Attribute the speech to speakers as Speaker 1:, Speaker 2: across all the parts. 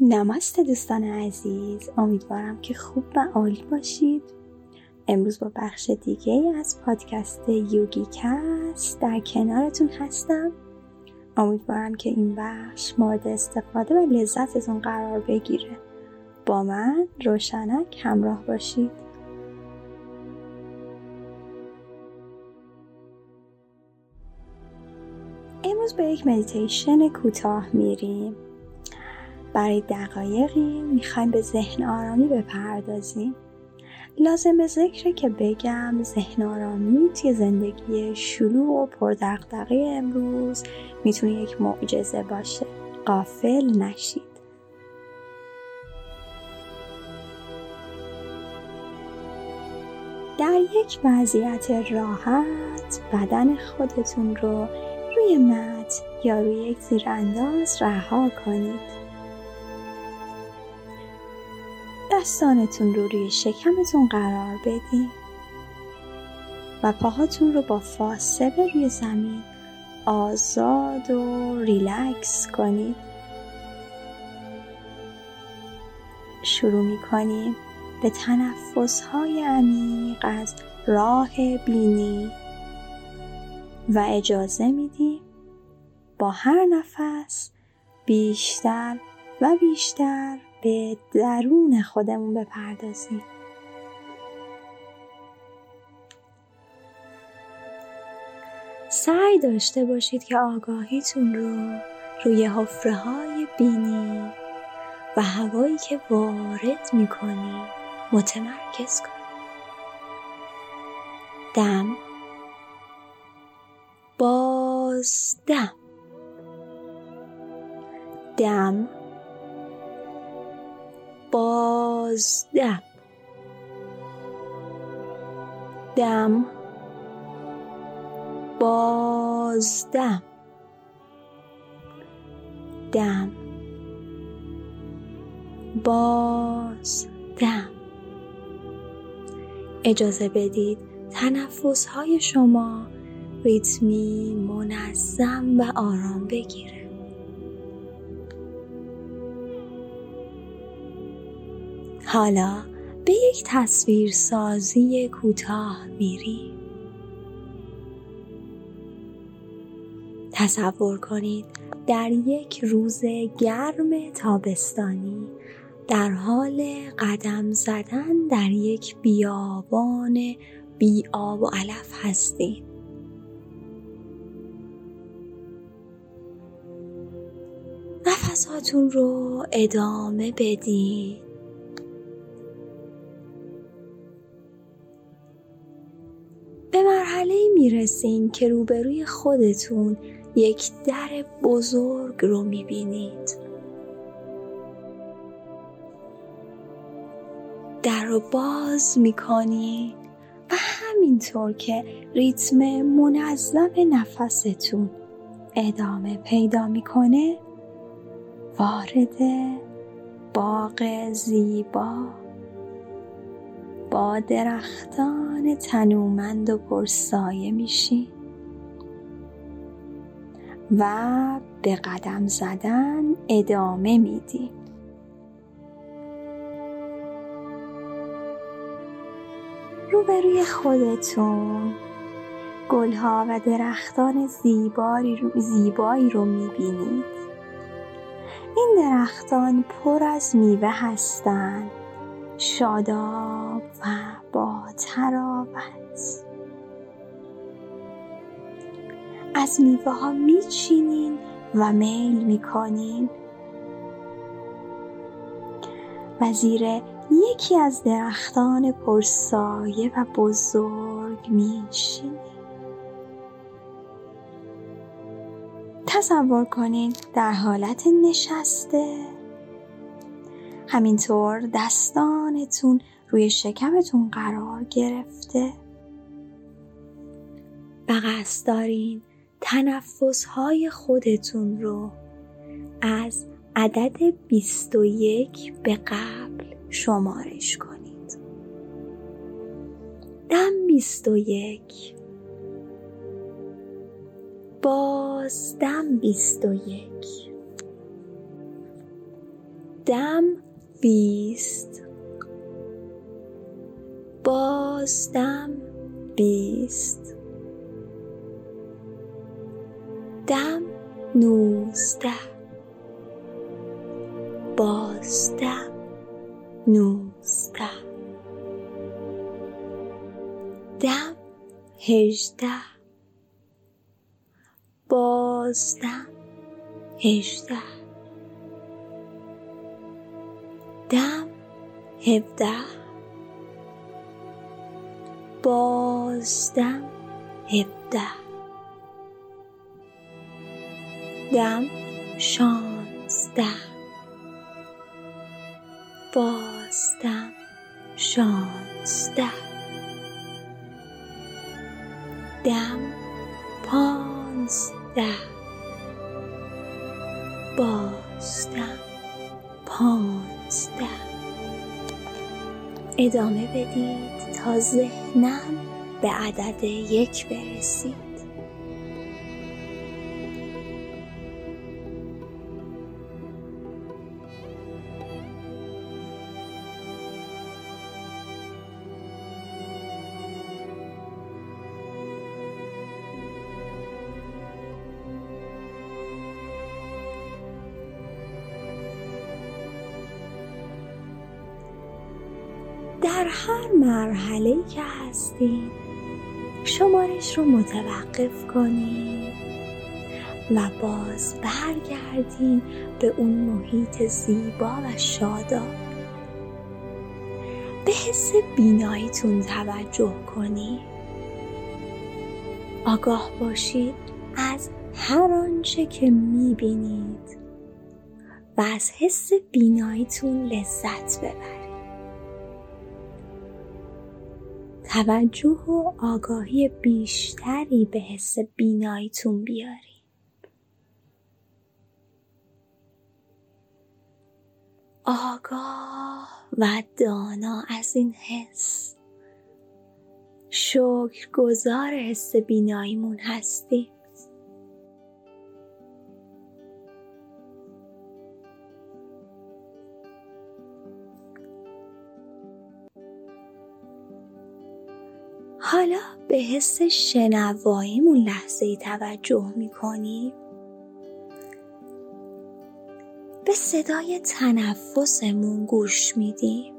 Speaker 1: نمسته دوستان عزیز. امیدوارم که خوب و عالی باشید. امروز با بخش دیگه از پادکست یوگی کست در کنارتون هستم. امیدوارم که این بخش مورد استفاده و لذتتون قرار بگیره. با من روشنک همراه باشید. امروز به یک مدیتیشن کوتاه میریم. برای دقایقی می‌خوایم به ذهن آرامی بپردازیم. لازم ذکره که بگم ذهن آرامی توی زندگی شلوغ و پردقدقه امروز می‌تونه یک معجزه باشه. قافل نشید. در یک وضعیت راحت بدن خودتون رو روی مت یا روی یک زیرانداز رها کنید. دستانتون رو روی شکمتون قرار بدین و پاهاتون رو با فاصله روی زمین آزاد و ریلکس کنید شروع می کنیم به تنفس های عمیق از راه بینی و اجازه میدیم با هر نفس بیشتر و بیشتر به درون خودمون بپردازیم. سعی داشته باشید که آگاهیتون رو روی حفره های بینی و هوایی که وارد می‌کنید متمرکز کنید دم. باز دم. دم. بازده دم. بازده دم. بازدم. اجازه بدید تنفس های شما ریتمی منظم و آرام بگیره. حالا به یک تصویر سازی کوتاه میریم تصور کنید در یک روز گرم تابستانی در حال قدم زدن در یک بیابان بی آب و علف هستید. نفساتون رو ادامه بدید. مرحله می‌رسین که روبروی خودتون یک در بزرگ رو می‌بینید. در رو باز می‌کنید و همینطور که ریتم منظم نفستون ادامه پیدا می‌کنه وارد باغ زیبا با درختان تنومند و پرسایه میشی و به قدم زدن ادامه میدی روبروی خودتون گلها و درختان زیبایی رو, زیبایی رو می‌بینید. این درختان پر از میوه هستند شاداب و با تراوت. از میوه ها میچینین و میل می‌کنین. و زیر یکی از درختان پرسایه و بزرگ میشینید تصور کنید در حالت نشسته. همینطور دستانتون روی شکمتون قرار گرفته. و قصد دارین تنفسهای خودتون رو از عدد 21 به قبل شمارش کنید. دم 21 باز دم 21 دم 20 بازدم بیست. دم نوزده. بازدم نوزده. دم هجده. بازدم هجده. دم هفده. بازدم هفده. دم شانزده. بازدم شانزده. دم پانزده. ادامه بدید تا ذهنم به عدد یک برسید. در هر مرحله که هستید شمارش رو متوقف کنید و باز برگردین به اون محیط زیبا و شاداب. به حس بیناییتون توجه کنید. آگاه باشید از هر آنچه که می‌بینید و از حس بیناییتون لذت ببرید. توجه و آگاهی بیشتری به حس بیناییتون بیاری آگاه و دانا از این حس. شکر گذار حس بیناییمون هستیم. حالا به حس شنواییمون لحظه ای توجه می‌کنیم به صدای تنفسمون گوش میدیم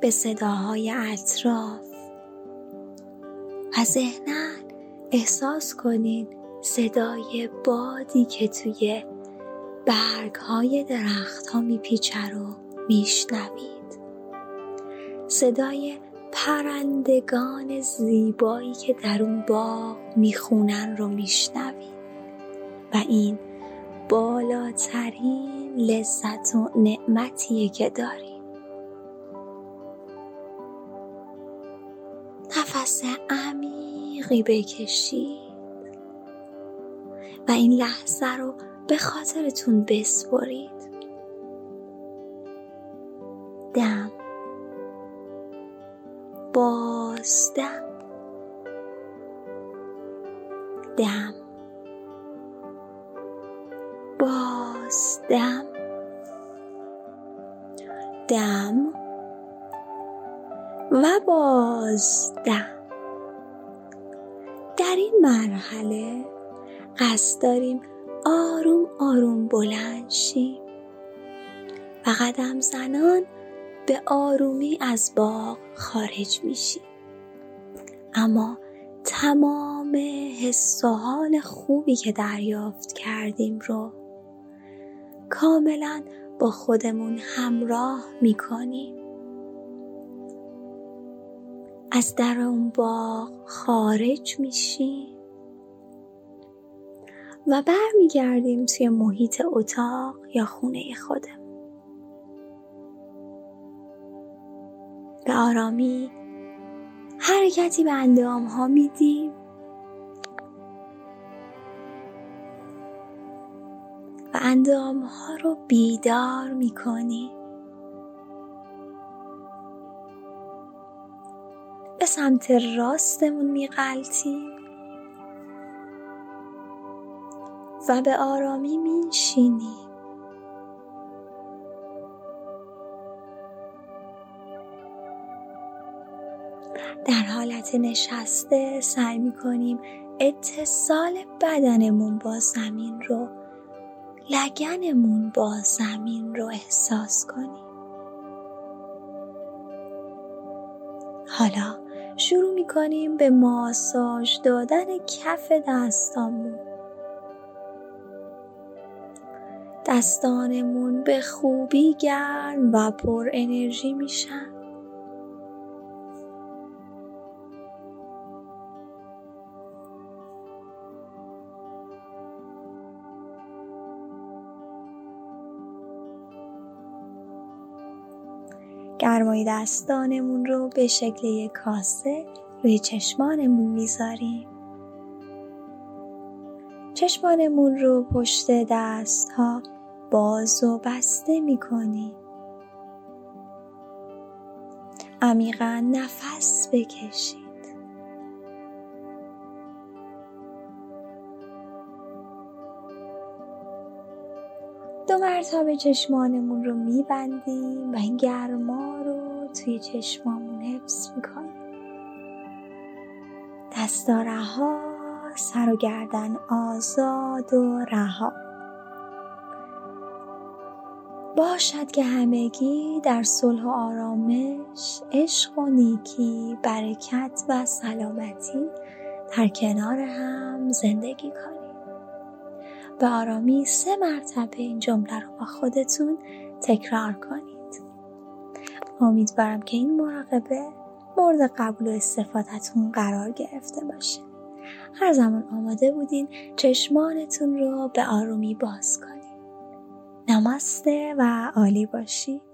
Speaker 1: به صداهای اطراف؟ و ذهنن احساس کنید صدای بادی که توی برگ های درخت ها میپیچه رو میشنوید. صدای پرندگان زیبایی که در اون باغ می‌خونن رو میشنوید. و این بالاترین لذت و نعمتیه که داریم. نفس عمیقی بکشید و این لحظه رو به خاطرتون بسپرید. دم. بازدم. دم. بازدم. دم. و بازدم. در این مرحله قصد داریم آروم آروم بلند شیم. و قدم زنان به آرومی از باغ خارج میشیم اما تمام حس و حال خوبی که دریافت کردیم رو کاملا با خودمون همراه می‌کنیم. از در اون باغ خارج میشیم و برمیگردیم توی محیط اتاق یا خونه خودمون. به آرامی. حرکتی به اندام ها میدیم. و اندام ها رو بیدار می‌کنیم. به سمت راستمون میقلتیم و به آرامی میشینیم در حالت نشسته سعی می‌کنیم اتصال بدنمون با زمین رو لگنمون با زمین رو احساس کنیم. حالا شروع می‌کنیم به ماساژ دادن کف دستامون. دستانمون به خوبی گرم و پر انرژی میشن. گرمای دستانمون رو به شکل یک کاسه روی چشمانمون می‌ذاریم. چشمانمون رو پشت دست ها باز و بسته می‌کنیم. عمیقا نفس بکشید مرتبه چشمانمون رو میبندیم و این گرما رو توی چشمامون حفظ می‌کنیم. دستا رها سر و گردن آزاد و رها. باشد که همگی در صلح و آرامش عشق و نیکی برکت و سلامتی در کنار هم زندگی کنیم. به آرامی سه مرتبه این جمله رو با خودتون تکرار کنید. امیدوارم که این مراقبه مورد قبول و استفادهتون قرار گرفته باشه. هر زمان آماده بودین چشمانتون رو به آرومی باز کنید. نماسته و عالی باشید.